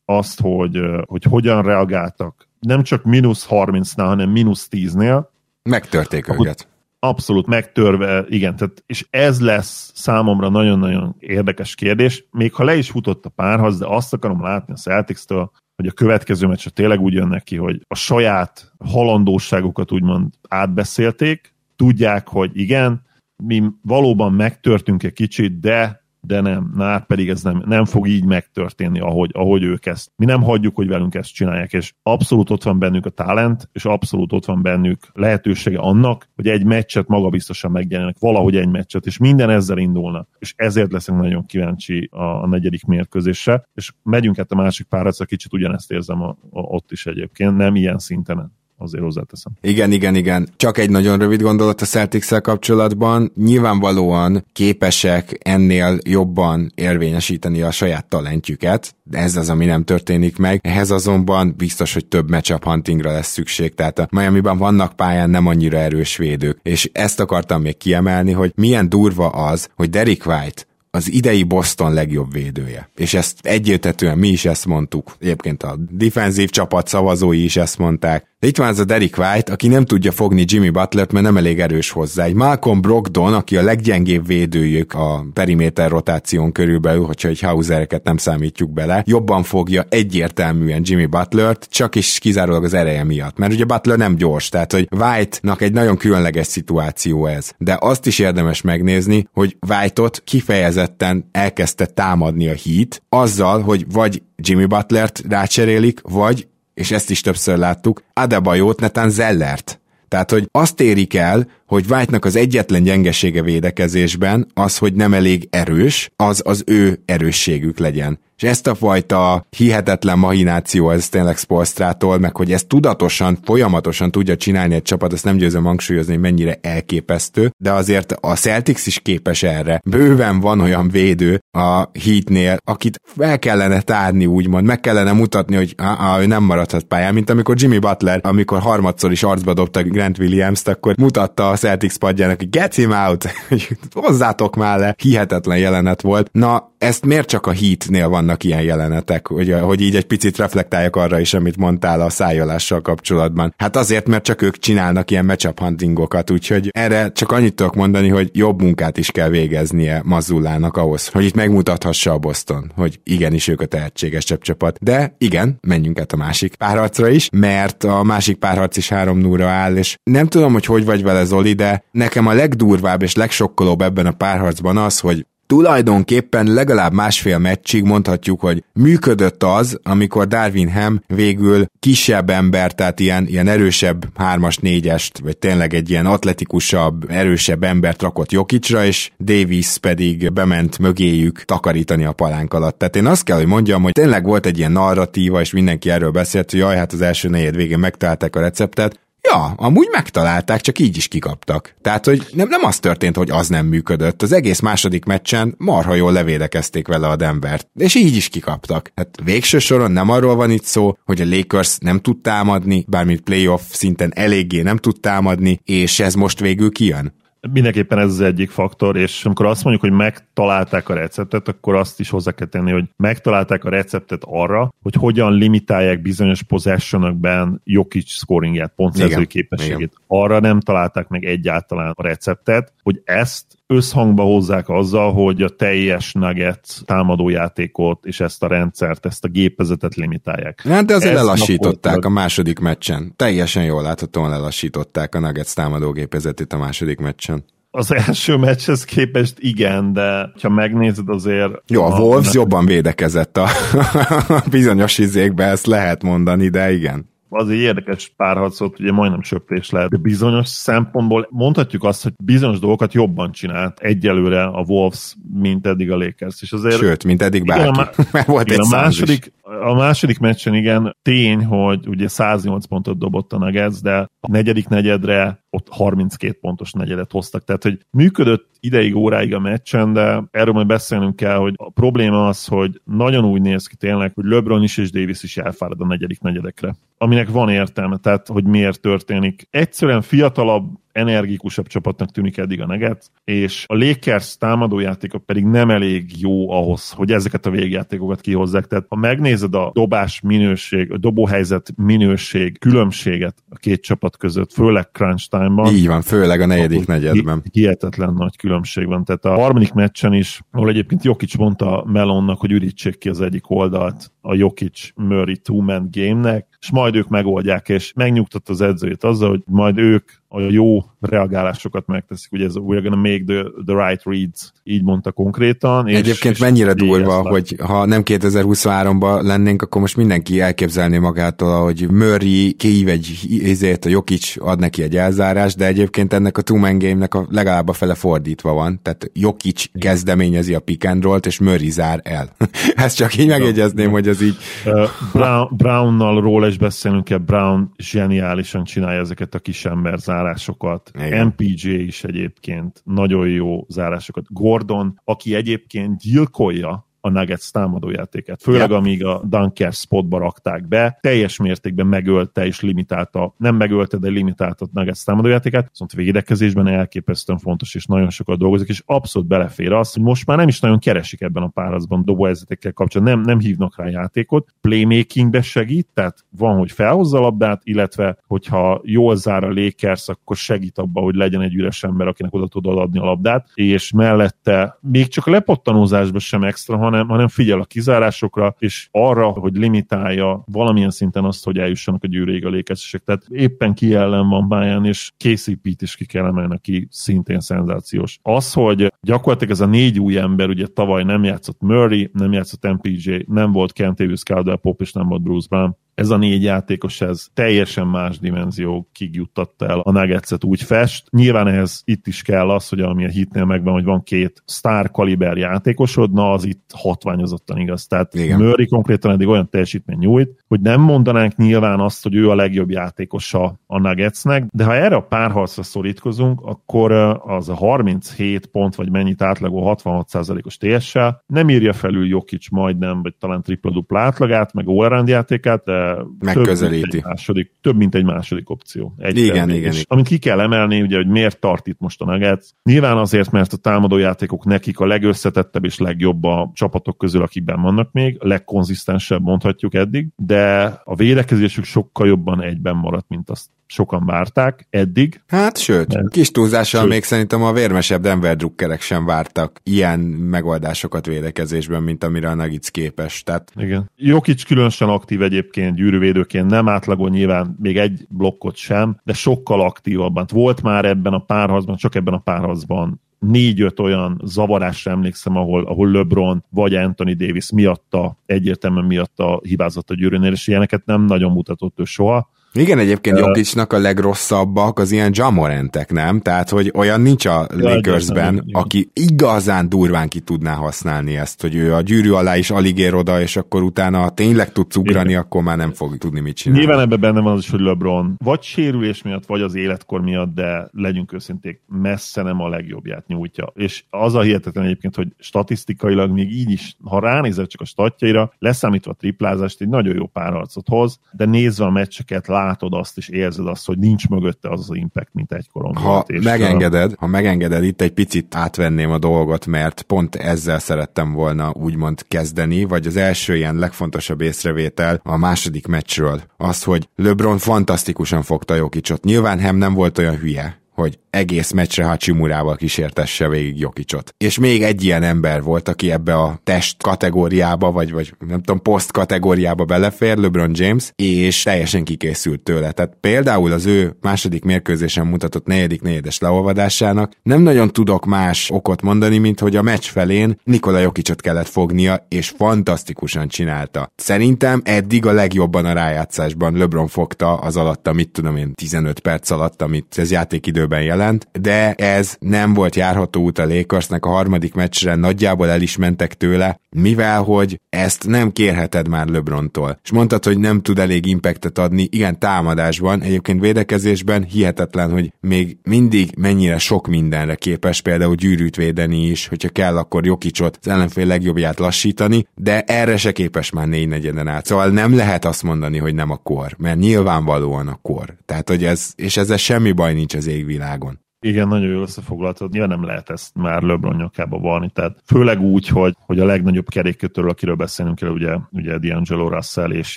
azt, hogy, hogy hogyan reagáltak, nem csak mínusz 30-nál, hanem mínusz 10-nél. Megtörték őket. Abszolút megtörve, igen, tehát, és ez lesz számomra nagyon-nagyon érdekes kérdés, még ha le is futott a párharc, de azt akarom látni a Celtics-től, hogy a következő meccsre tényleg úgy jönnek ki, hogy a saját halandóságukat úgymond átbeszélték, tudják, hogy igen, mi valóban megtörtünk egy kicsit, de de nem, na hát pedig ez nem, nem fog így megtörténni, ahogy, ahogy ők ezt. Mi nem hagyjuk, hogy velünk ezt csinálják, és abszolút ott van bennük a talent, és abszolút ott van bennük lehetősége annak, hogy egy meccset magabiztosan megjelennek, valahogy egy meccset, és minden ezzel indulna. És ezért leszek nagyon kíváncsi a, a negyedik mérkőzésre, és megyünk át a másik páratra, kicsit ugyanezt érzem a, a, ott is egyébként, nem ilyen szinten azért hozzáteszem. Igen, igen, igen. Csak egy nagyon rövid gondolat a celtics kapcsolatban. Nyilvánvalóan képesek ennél jobban érvényesíteni a saját talentjüket, ez az, ami nem történik meg. Ehhez azonban biztos, hogy több matchup huntingra lesz szükség, tehát a Miami-ban vannak pályán nem annyira erős védők, és ezt akartam még kiemelni, hogy milyen durva az, hogy Derek White az idei Boston legjobb védője. És ezt egyértelműen mi is ezt mondtuk. Egyébként a defenzív csapat szavazói is ezt mondták. De itt van ez a Derek White, aki nem tudja fogni Jimmy Butlert, mert nem elég erős hozzá. Egy Malcolm Brogdon, aki a leggyengébb védőjük a periméter rotáción körülbelül, hogyha egy Hausereket nem számítjuk bele, jobban fogja egyértelműen Jimmy Butlert, csak is kizárólag az ereje miatt. Mert ugye Butler nem gyors, tehát hogy White-nak egy nagyon különleges szituáció ez. De azt is érdemes megnézni, hogy White-ot kifejezetten elkezdte támadni a Heat, azzal, hogy vagy Jimmy Butlert rácserélik, vagy és ezt is többször láttuk, Adebayot, netán Zellert. Tehát, hogy azt érik el, hogy White-nak az egyetlen gyengesége védekezésben az, hogy nem elég erős, az az ő erősségük legyen. És ezt a fajta hihetetlen mahináció, ez tényleg Spolstrától, meg hogy ezt tudatosan, folyamatosan tudja csinálni egy csapat, azt nem győzöm hangsúlyozni, hogy mennyire elképesztő, de azért a Celtics is képes erre. Bőven van olyan védő a Heatnél, akit fel kellene tárni, úgymond, meg kellene mutatni, hogy á, ő nem maradhat pályán, mint amikor Jimmy Butler, amikor harmadszor is arcba dobta Grant Williams-t, akkor mutatta a Celtics padjának, hogy get him out, hozzátok már le, hihetetlen jelenet volt. Na, ezt miért csak a Heatnél vannak ilyen jelenetek, hogy, hogy így egy picit reflektáljak arra is, amit mondtál a szájolással kapcsolatban. Hát azért, mert csak ők csinálnak ilyen matchup huntingokat, úgyhogy erre csak annyit tudok mondani, hogy jobb munkát is kell végeznie Mazullának ahhoz, hogy itt megmutathassa a Boston, hogy igenis ők a tehetséges csapat. De igen, menjünk át a másik párharcra is, mert a másik párharc is 3 0 áll, és nem tudom, hogy hogy vagy vele Zoli, de nekem a legdurvább és legsokkolóbb ebben a párharcban az, hogy tulajdonképpen legalább másfél meccsig mondhatjuk, hogy működött az, amikor Darwin Ham végül kisebb ember, tehát ilyen, ilyen erősebb hármas, négyest, vagy tényleg egy ilyen atletikusabb, erősebb embert rakott Jokicsra, és Davis pedig bement mögéjük takarítani a palánk alatt. Tehát én azt kell, hogy mondjam, hogy tényleg volt egy ilyen narratíva, és mindenki erről beszélt, hogy jaj, hát az első negyed végén megtalálták a receptet, Ja, amúgy megtalálták, csak így is kikaptak. Tehát, hogy nem, nem az történt, hogy az nem működött. Az egész második meccsen marha jól levédekezték vele a Denvert. És így is kikaptak. Hát végső soron nem arról van itt szó, hogy a Lakers nem tud támadni, bármint playoff szinten eléggé nem tud támadni, és ez most végül kijön. Mindenképpen ez az egyik faktor, és amikor azt mondjuk, hogy megtalálták a receptet, akkor azt is hozzá kell tenni, hogy megtalálták a receptet arra, hogy hogyan limitálják bizonyos possessionokben Jokic scoringját, pontszerzői képességét. Igen. Arra nem találták meg egyáltalán a receptet, hogy ezt összhangba hozzák azzal, hogy a teljes nugget támadójátékot és ezt a rendszert, ezt a gépezetet limitálják. Hát de azért ezt lelassították a második meccsen. Teljesen jól láthatóan lelassították a Nuggets támadógépezetét a második meccsen. Az első meccshez képest igen, de ha megnézed azért... Jó, a Wolves a... jobban védekezett a, a bizonyos izékbe, ezt lehet mondani, de igen az egy érdekes párharcot, ugye majdnem söpés lehet, de bizonyos szempontból mondhatjuk azt, hogy bizonyos dolgokat jobban csinált egyelőre a Wolves, mint eddig a Lakers. És azért, Sőt, mint eddig bárki. Igen, a, má- volt igen, egy a második, a második meccsen igen, tény, hogy ugye 108 pontot dobott a Nuggets, de a negyedik negyedre ott 32 pontos negyedet hoztak. Tehát, hogy működött ideig, óráig a meccsen, de erről majd beszélnünk kell, hogy a probléma az, hogy nagyon úgy néz ki tényleg, hogy LeBron is és Davis is elfárad a negyedik negyedekre. Aminek van értelme, tehát, hogy miért történik. Egyszerűen fiatalabb, energikusabb csapatnak tűnik eddig a neget, és a Lakers támadójátéka pedig nem elég jó ahhoz, hogy ezeket a végjátékokat kihozzák. Tehát ha megnézed a dobás minőség, a dobóhelyzet minőség különbséget a két csapat között, főleg crunch time-ban. Így van, főleg a negyedik negyedben. Hihetetlen nagy különbség van. Tehát a harmadik meccsen is, ahol egyébként Jokic mondta Melonnak, hogy ürítsék ki az egyik oldalt a Jokic Murray two-man game-nek, és majd ők megoldják, és megnyugtatta az edzőjét azzal, hogy majd ők a jó reagálásokat megteszik, ugye ez we're gonna make the, the right reads, így mondta konkrétan. És, Egyébként és mennyire durva, hogy ha nem 2023-ban lennénk, akkor most mindenki elképzelné magától, hogy Murray kihív egy izét, a Jokic ad neki egy elzárás, de egyébként ennek a two-man game-nek a legalább a fele fordítva van, tehát Jokic kezdeményezi a pick and roll és Murray zár el. Ezt csak így megjegyezném, hogy ez így... Uh, Brown, Brownnal róla is beszélünk kell, Brown zseniálisan csinálja ezeket a kis ember zárásokat. Igen. MPJ is egyébként nagyon jó zárásokat. Gordon, aki egyébként gyilkolja a Nuggets támadójátékát. Főleg yep. amíg a Dunker spotba rakták be, teljes mértékben megölte és limitálta, nem megölte, de limitálta a Nuggets támadójátékát, viszont védekezésben elképesztően fontos és nagyon sokat dolgozik, és abszolút belefér az, hogy most már nem is nagyon keresik ebben a párazban dobóhelyzetekkel kapcsolatban, nem, nem hívnak rá játékot, playmakingbe segít, tehát van, hogy felhozza a labdát, illetve hogyha jól zár a Lakers, akkor segít abba, hogy legyen egy üres ember, akinek oda tud adni a labdát, és mellette még csak a lepottanózásban sem extra, hanem hanem, hanem figyel a kizárásokra, és arra, hogy limitálja valamilyen szinten azt, hogy eljussanak a gyűrűig a lékezések. Tehát éppen ki ellen van pályán, és KCP-t is ki kell emelni, aki szintén szenzációs. Az, hogy gyakorlatilag ez a négy új ember, ugye tavaly nem játszott Murray, nem játszott MPJ, nem volt Kentavious Caldwell Pop, és nem volt Bruce Brown, ez a négy játékos, ez teljesen más dimenziókig juttatta el a Nuggetset úgy fest. Nyilván ehhez itt is kell az, hogy ami a hitnél megvan, hogy van két star kaliber játékosod, na az itt hatványozottan igaz. Tehát Igen. Murray konkrétan eddig olyan teljesítmény nyújt, hogy nem mondanánk nyilván azt, hogy ő a legjobb játékosa a Nuggetsnek, de ha erre a párharcra szorítkozunk, akkor az a 37 pont, vagy mennyit átlagol 66%-os ts nem írja felül Jokic majdnem, vagy talán tripla-dupla átlagát, meg all játékát, de megközelíti. Több mint egy második, több mint egy második opció. Egy igen, igen, igen. Amit ki kell emelni, ugye, hogy miért tart itt most a Nuggets. Nyilván azért, mert a támadójátékok nekik a legösszetettebb és legjobb a csapatok közül, akikben vannak még, legkonzisztensebb mondhatjuk eddig, de a védekezésük sokkal jobban egyben maradt, mint azt sokan várták eddig. Hát sőt, de, kis túlzással sőt. még szerintem a vérmesebb Denver drukkerek sem vártak ilyen megoldásokat védekezésben, mint amire a Nuggets képes. Tehát... Igen. Jokic különösen aktív egyébként gyűrűvédőként, nem átlagol nyilván még egy blokkot sem, de sokkal aktívabban. Volt már ebben a párharcban, csak ebben a párharcban négy-öt olyan zavarásra emlékszem, ahol, ahol LeBron vagy Anthony Davis miatta, egyértelműen miatta hibázott a gyűrűnél, és ilyeneket nem nagyon mutatott ő soha igen, egyébként Jokicnak a legrosszabbak az ilyen Jamorentek, nem? Tehát, hogy olyan nincs a Lakersben, aki igazán durván ki tudná használni ezt, hogy ő a gyűrű alá is alig ér oda, és akkor utána ha tényleg tud ugrani, Igen. akkor már nem fog tudni mit csinálni. Nyilván ebben benne van az is, hogy LeBron vagy sérülés miatt, vagy az életkor miatt, de legyünk őszinték, messze nem a legjobbját nyújtja. És az a hihetetlen egyébként, hogy statisztikailag még így is, ha ránézek csak a statjaira, leszámítva a triplázást, egy nagyon jó párharcot hoz, de nézve a meccseket, látod azt, és érzed azt, hogy nincs mögötte az az impact, mint egykoron ha volt. És megengeded, a... ha megengeded, itt egy picit átvenném a dolgot, mert pont ezzel szerettem volna úgymond kezdeni, vagy az első ilyen legfontosabb észrevétel a második meccsről. Az, hogy LeBron fantasztikusan fogta Jokicsot. Nyilván Hem nem volt olyan hülye, hogy egész meccsre Hachimurával kísértesse végig Jokicsot. És még egy ilyen ember volt, aki ebbe a test kategóriába, vagy, vagy nem tudom, poszt kategóriába belefér, LeBron James, és teljesen kikészült tőle. Tehát például az ő második mérkőzésen mutatott negyedik negyedes leolvadásának nem nagyon tudok más okot mondani, mint hogy a meccs felén Nikola Jokicsot kellett fognia, és fantasztikusan csinálta. Szerintem eddig a legjobban a rájátszásban LeBron fogta az alatt, mit tudom én, 15 perc alatt, amit ez játékidőben jelent, jelent, de ez nem volt járható út a Lakersnek a harmadik meccsre, nagyjából el is mentek tőle, mivel hogy ezt nem kérheted már LeBrontól. És mondtad, hogy nem tud elég impactet adni, igen, támadásban, egyébként védekezésben hihetetlen, hogy még mindig mennyire sok mindenre képes, például gyűrűt védeni is, hogyha kell, akkor Jokicsot az ellenfél legjobbját lassítani, de erre se képes már négy negyeden át. Szóval nem lehet azt mondani, hogy nem a kor, mert nyilvánvalóan a kor. Tehát, hogy ez, és ezzel semmi baj nincs az égvilágon. Igen, nagyon jól összefoglaltad. Nyilván nem lehet ezt már LeBron nyakába valni, tehát főleg úgy, hogy, hogy a legnagyobb kerékkötőről, akiről beszélünk kell, ugye, ugye D'Angelo Russell, és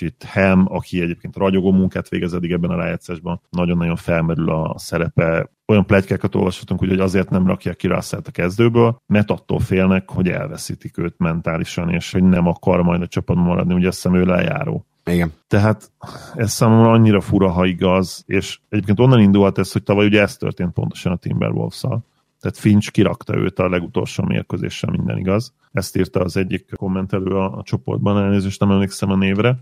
itt Ham, aki egyébként ragyogó munkát végez eddig ebben a rájátszásban, nagyon-nagyon felmerül a szerepe. Olyan plegykákat olvashatunk, hogy azért nem rakják ki russell a kezdőből, mert attól félnek, hogy elveszítik őt mentálisan, és hogy nem akar majd a csapatban maradni, ugye azt hiszem ő lejáró. Igen. Tehát ez számomra annyira fura, ha igaz, és egyébként onnan indulhat ez, hogy tavaly ugye ez történt pontosan a timberwolves -szal. Tehát Finch kirakta őt a legutolsó mérkőzéssel, minden igaz. Ezt írta az egyik kommentelő a, a csoportban, elnézést nem emlékszem a névre.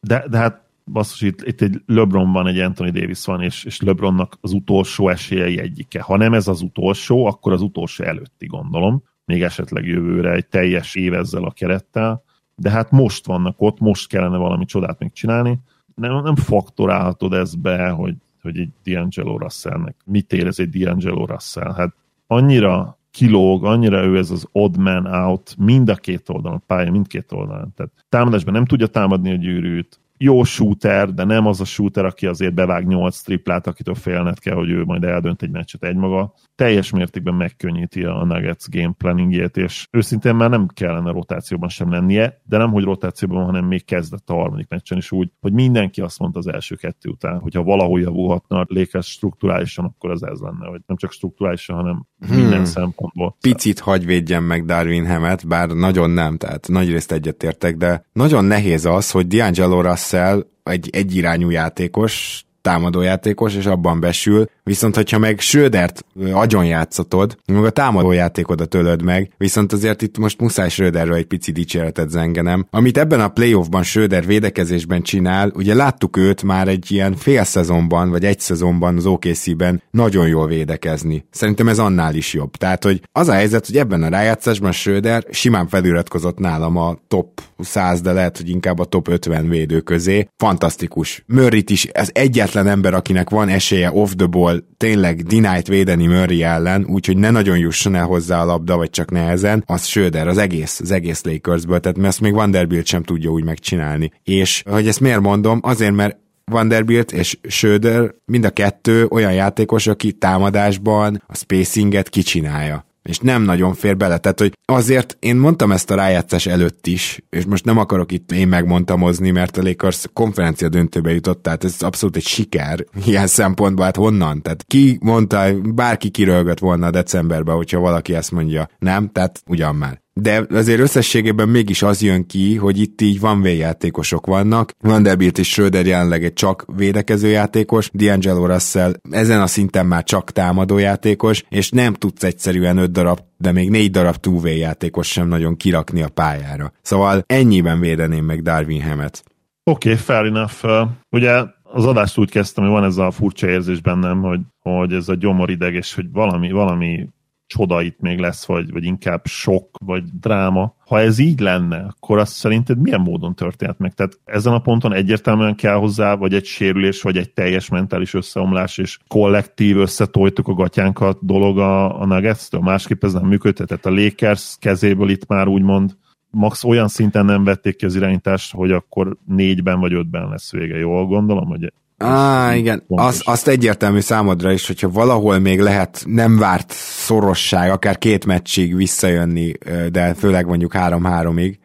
De, de hát basszus, itt, itt egy LeBron van, egy Anthony Davis van, és, és LeBronnak az utolsó esélyei egyike. Ha nem ez az utolsó, akkor az utolsó előtti gondolom, még esetleg jövőre egy teljes év ezzel a kerettel, de hát most vannak ott, most kellene valami csodát még csinálni. Nem, nem faktorálhatod ezt be, hogy, hogy egy D'Angelo Russellnek. Mit ér ez egy D'Angelo Russell? Hát annyira kilóg, annyira ő ez az odd man out mind a két oldalon, a pálya mindkét oldalon. Tehát támadásban nem tudja támadni a gyűrűt, jó shooter, de nem az a shooter, aki azért bevág 8 triplát, akitől félnet kell, hogy ő majd eldönt egy meccset egymaga. Teljes mértékben megkönnyíti a Nuggets game planningjét, és őszintén már nem kellene rotációban sem lennie, de nem hogy rotációban, hanem még kezdett a harmadik meccsen is úgy, hogy mindenki azt mondta az első kettő után, hogyha valahol javulhatna Lakers strukturálisan, akkor az ez lenne, hogy nem csak strukturálisan, hanem hmm. minden szempontból. Picit hagy védjem meg Darwin Hemet, bár nagyon nem, tehát nagyrészt egyetértek, de nagyon nehéz az, hogy D'Angelo Russell egy egyirányú játékos, támadójátékos, és abban besül, Viszont, hogyha meg Schrödert agyon játszatod, meg a támadó játékodat ölöd meg, viszont azért itt most muszáj Schröderről egy pici dicséretet zengenem. Amit ebben a playoffban Schröder védekezésben csinál, ugye láttuk őt már egy ilyen fél szezonban, vagy egy szezonban az OKC-ben nagyon jól védekezni. Szerintem ez annál is jobb. Tehát, hogy az a helyzet, hogy ebben a rájátszásban Schröder simán feliratkozott nálam a top 100, de lehet, hogy inkább a top 50 védő közé. Fantasztikus. Murrayt is az egyetlen ember, akinek van esélye off the ball tényleg Dinájt védeni Murray ellen, úgyhogy ne nagyon jusson el hozzá a labda, vagy csak nehezen, az Söder, az egész, az egész Lakersből, tehát ezt még Vanderbilt sem tudja úgy megcsinálni. És hogy ezt miért mondom? Azért, mert Vanderbilt és Söder mind a kettő olyan játékos, aki támadásban a spacinget kicsinálja és nem nagyon fér bele. Tehát, hogy azért én mondtam ezt a rájátszás előtt is, és most nem akarok itt én megmondtamozni, mert a Lakers konferencia döntőbe jutott, tehát ez abszolút egy siker ilyen szempontból, hát honnan? Tehát ki mondta, bárki kirölgött volna decemberben, hogyha valaki ezt mondja, nem? Tehát ugyan már. De azért összességében mégis az jön ki, hogy itt így van játékosok vannak. Van Debilt és Schröder jelenleg egy csak védekező játékos, D'Angelo Russell ezen a szinten már csak támadó játékos, és nem tudsz egyszerűen öt darab de még négy darab two játékos sem nagyon kirakni a pályára. Szóval ennyiben védeném meg Darwin Hamet. Oké, okay, fair enough. Ugye az adást úgy kezdtem, hogy van ez a furcsa érzés bennem, hogy, hogy ez a gyomorideg, és hogy valami, valami csoda itt még lesz, vagy, vagy inkább sok, vagy dráma. Ha ez így lenne, akkor azt szerinted milyen módon történt meg? Tehát ezen a ponton egyértelműen kell hozzá, vagy egy sérülés, vagy egy teljes mentális összeomlás, és kollektív összetojtuk a gatyánkat dolog a, a Nuggets-től. Másképp ez nem működhetett. A Lakers kezéből itt már úgymond max olyan szinten nem vették ki az irányítást, hogy akkor négyben vagy ötben lesz vége. Jól gondolom, hogy Á, igen, az, azt egyértelmű számodra is, hogyha valahol még lehet nem várt szorosság, akár két meccsig visszajönni, de főleg mondjuk három-háromig,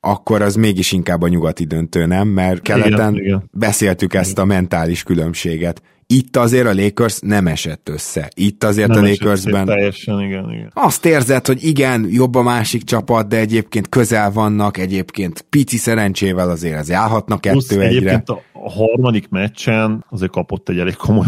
akkor az mégis inkább a nyugati döntő, nem? Mert keleten igen, igen. beszéltük ezt a mentális különbséget. Itt azért a Lakers nem esett össze. Itt azért nem a Lakersben teljesen, igen, igen. azt érzed, hogy igen, jobb a másik csapat, de egyébként közel vannak, egyébként pici szerencsével azért az állhatnak kettő egyre. Egyébként a, a harmadik meccsen azért kapott egy elég komoly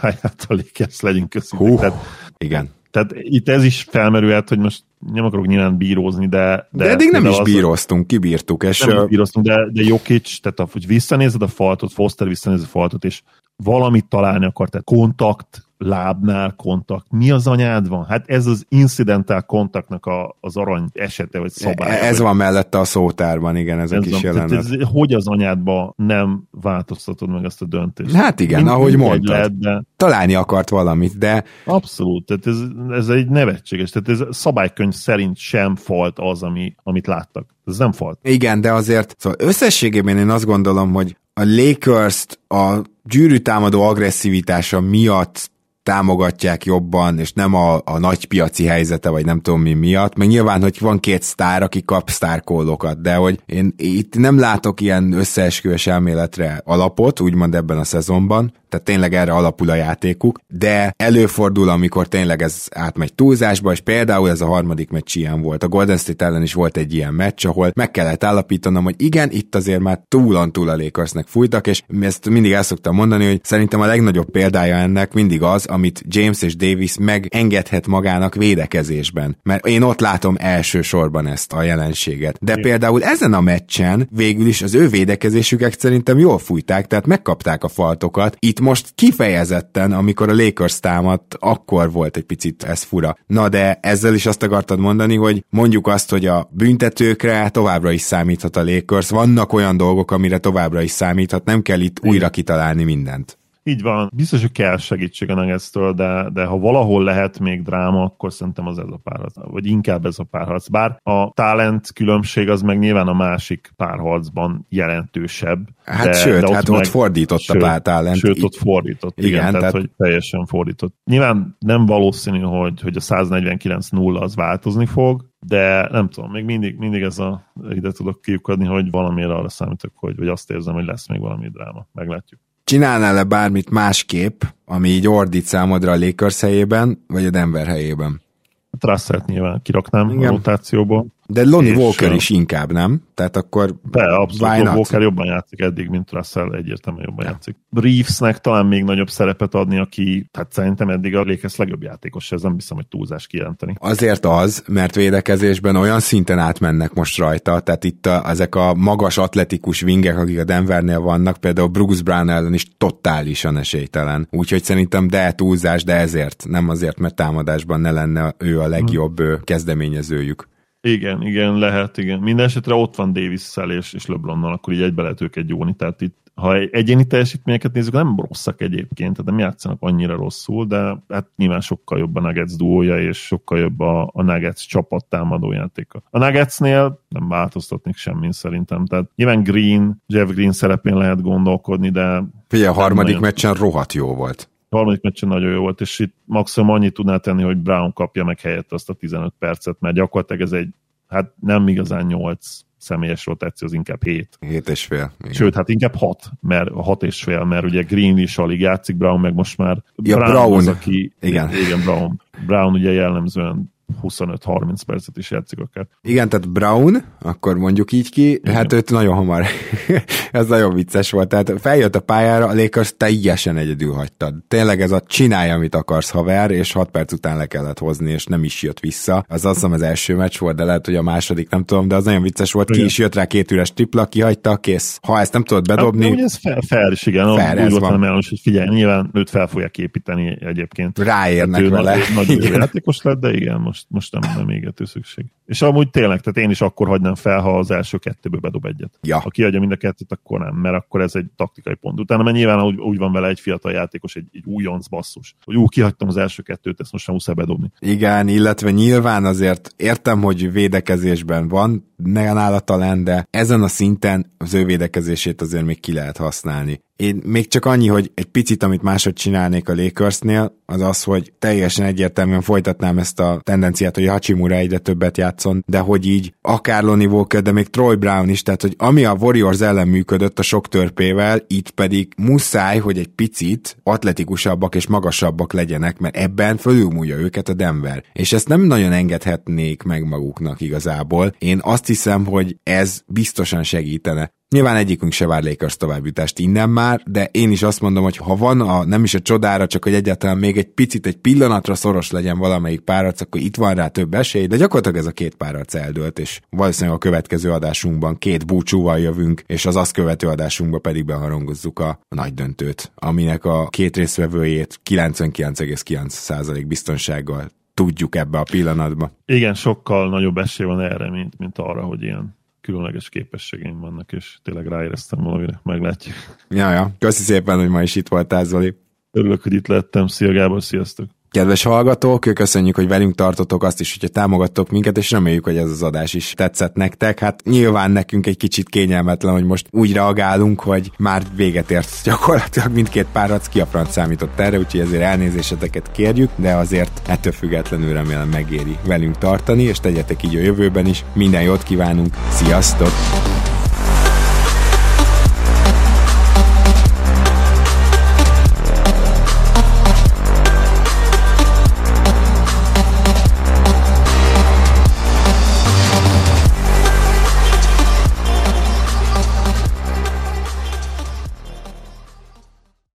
pályát a Lakers, legyünk köszönjük. Hú, tehát, igen. Tehát itt ez is felmerülhet, hogy most nem akarok nyilván bírózni, de... De, de eddig nem is az, bíroztunk, kibírtuk. És nem is bíroztunk, de, de Jokic, tehát hogy visszanézed a faltot, Foster visszanézed a faltot, és valamit találni akar, tehát kontakt, lábnál kontakt. Mi az anyád van? Hát ez az incidental kontaktnak a, az arany esete, vagy szabálya. Ez van mellette a szótárban, igen, ez, ez a kis jelenet. Ez, hogy az anyádba nem változtatod meg ezt a döntést? Hát igen, Mind, ahogy mondtad. Lehet, de... Találni akart valamit, de... Abszolút, tehát ez, ez egy nevetséges, tehát ez szabálykönyv szerint sem falt az, ami, amit láttak. Ez nem falt. Igen, de azért szóval összességében én azt gondolom, hogy a Lakers-t a gyűrűtámadó agresszivitása miatt támogatják jobban, és nem a, a nagy piaci helyzete, vagy nem tudom mi miatt. Meg nyilván, hogy van két sztár, aki kap sztárkólokat, de hogy én itt nem látok ilyen összeesküvés elméletre alapot, úgymond ebben a szezonban, tehát tényleg erre alapul a játékuk, de előfordul, amikor tényleg ez átmegy túlzásba, és például ez a harmadik meccs ilyen volt. A Golden State ellen is volt egy ilyen meccs, ahol meg kellett állapítanom, hogy igen, itt azért már túlon túl a Lakersnek fújtak, és ezt mindig el szoktam mondani, hogy szerintem a legnagyobb példája ennek mindig az, amit James és Davis megengedhet magának védekezésben. Mert én ott látom elsősorban ezt a jelenséget. De például ezen a meccsen végül is az ő védekezésüket szerintem jól fújták, tehát megkapták a faltokat. Itt most kifejezetten, amikor a Lakers támadt, akkor volt egy picit ez fura. Na de ezzel is azt akartad mondani, hogy mondjuk azt, hogy a büntetőkre továbbra is számíthat a Lakers. Vannak olyan dolgok, amire továbbra is számíthat, nem kell itt újra kitalálni mindent. Így van. Biztos, hogy kell segítség a nuggets de, de ha valahol lehet még dráma, akkor szerintem az ez a párharc, vagy inkább ez a párharc. Bár a talent különbség az meg nyilván a másik párharcban jelentősebb. Hát de, sőt, de ott hát meg, ott fordított sőt, a talent. Sőt, ott fordított. Igen, igen tehát, tehát, hogy teljesen fordított. Nyilván nem valószínű, hogy, hogy a 149-0 az változni fog, de nem tudom, még mindig, mindig ez a ide tudok kiukadni, hogy valamire arra számítok, hogy, vagy azt érzem, hogy lesz még valami dráma. Meglátjuk. Csinálnál-e bármit másképp, ami így ordít számodra a Lakers helyében, vagy a Denver helyében? Russell nyilván kiraknám Igen. a rotációból. De Lonnie és Walker is inkább, nem? Tehát akkor De, abszolút. Walker jobban játszik eddig, mint Russell, egyértelműen jobban ja. játszik. Reevesnek talán még nagyobb szerepet adni, aki, tehát szerintem eddig a Lakers legjobb játékos, ez nem hiszem, hogy túlzás kijelenteni. Azért az, mert védekezésben olyan szinten átmennek most rajta, tehát itt a, ezek a magas atletikus vingek, akik a Denvernél vannak, például Bruce Brown ellen is totálisan esélytelen. Úgyhogy szerintem de túlzás, de ezért, nem azért, mert támadásban ne lenne ő a legjobb hmm. kezdeményezőjük. Igen, igen, lehet, igen. Minden esetre ott van davis és, és LeBronnal, akkor így egybe lehet őket jóni. Tehát itt, ha egyéni teljesítményeket nézzük, nem rosszak egyébként, tehát nem játszanak annyira rosszul, de hát nyilván sokkal jobb a Nuggets duója, és sokkal jobb a, a Nuggets csapat támadó játéka. A Nuggetsnél nem változtatnék semmin szerintem. Tehát nyilván Green, Jeff Green szerepén lehet gondolkodni, de... Figyelj, a harmadik nagyon... meccsen rohadt jó volt a harmadik meccsen nagyon jó volt, és itt maximum annyit tudná tenni, hogy Brown kapja meg helyett azt a 15 percet, mert gyakorlatilag ez egy, hát nem igazán 8 személyes rotáció, az inkább 7. 7 és fél. Igen. Sőt, hát inkább 6, mert 6 és fél, mert ugye Green is alig játszik, Brown meg most már ja, Brown, Brown az, aki, igen. igen, Brown. Brown ugye jellemzően 25-30 percet is játszik akár. Igen, tehát Brown, akkor mondjuk így ki, Igen. hát őt nagyon hamar, ez nagyon vicces volt, tehát feljött a pályára, a Lakers teljesen egyedül hagytad. Tényleg ez a csinálja, amit akarsz haver, és 6 perc után le kellett hozni, és nem is jött vissza. Az azt hiszem az első meccs volt, de lehet, hogy a második, nem tudom, de az nagyon vicces volt, ki is jött rá két üres tripla, kihagyta, kész. Ha ezt nem tudod bedobni... Hát, ez fair, fair is, igen. Fair, ez van. Mellos, hogy figyelj, nyilván őt fel fogják építeni egyébként. Ráérnek hát vele. Nagy, nagy játékos lett, de igen, most, most nem, nem égető szükség. És amúgy tényleg, tehát én is akkor hagynám fel, ha az első kettőből bedob egyet. Ja. Ha kiadja mind a kettőt, akkor nem, mert akkor ez egy taktikai pont. Utána mert nyilván úgy, úgy van vele egy fiatal játékos, egy, egy újonc basszus, hogy úgy kihagytam az első kettőt, ezt most nem muszáj bedobni. Igen, illetve nyilván azért értem, hogy védekezésben van, nála talán, de ezen a szinten az ő védekezését azért még ki lehet használni. Én még csak annyi, hogy egy picit, amit máshogy csinálnék a Lakersnél, az az, hogy teljesen egyértelműen folytatnám ezt a tendenciát, hogy Hachimura egyre többet játszon, de hogy így akár Lonnie Walker, de még Troy Brown is, tehát hogy ami a Warriors ellen működött a sok törpével, itt pedig muszáj, hogy egy picit atletikusabbak és magasabbak legyenek, mert ebben fölülmúlja őket a Denver. És ezt nem nagyon engedhetnék meg maguknak igazából. Én azt hiszem, hogy ez biztosan segítene. Nyilván egyikünk se vár Lakers továbbjutást innen már, de én is azt mondom, hogy ha van a, nem is a csodára, csak hogy egyáltalán még egy picit, egy pillanatra szoros legyen valamelyik párharc, akkor itt van rá több esély, de gyakorlatilag ez a két párharc eldőlt, és valószínűleg a következő adásunkban két búcsúval jövünk, és az azt követő adásunkban pedig beharangozzuk a nagy döntőt, aminek a két részvevőjét 99,9% biztonsággal tudjuk ebbe a pillanatba. Igen, sokkal nagyobb esély van erre, mint, mint arra, hogy ilyen különleges képességeim vannak, és tényleg ráéreztem valamire, meglátjuk. Ja, ja. Köszi szépen, hogy ma is itt voltál, Zoli. Örülök, hogy itt lettem. Szia Gábor, sziasztok! Kedves hallgatók, köszönjük, hogy velünk tartotok azt is, hogyha támogattok minket, és reméljük, hogy ez az adás is tetszett nektek. Hát nyilván nekünk egy kicsit kényelmetlen, hogy most úgy reagálunk, hogy már véget ért gyakorlatilag mindkét párac ki a franc számított erre, úgyhogy ezért elnézéseteket kérjük, de azért ettől függetlenül remélem megéri velünk tartani, és tegyetek így a jövőben is. Minden jót kívánunk, sziasztok!